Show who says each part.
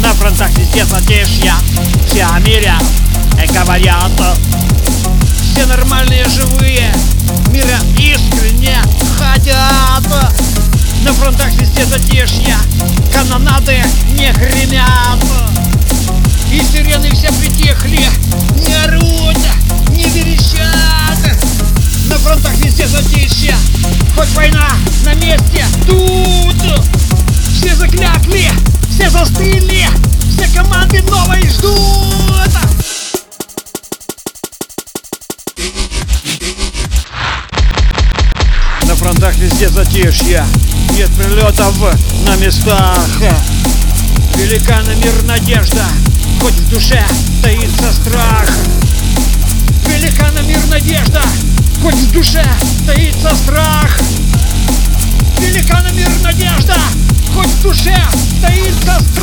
Speaker 1: На фронтах везде затишья Все о мире и говорят Все нормальные живые Мира искренне хотят. На фронтах везде затишья Канонады не гремят. И сирены все притихли. Не орут, не верещат. На фронтах везде затишье. Хоть война на месте. Тут фронтах везде затишье, нет прилетов на местах. Велика на мир надежда, хоть в душе таится страх. Велика на мир надежда, хоть в душе таится страх. Велика на мир надежда, хоть в душе таится страх.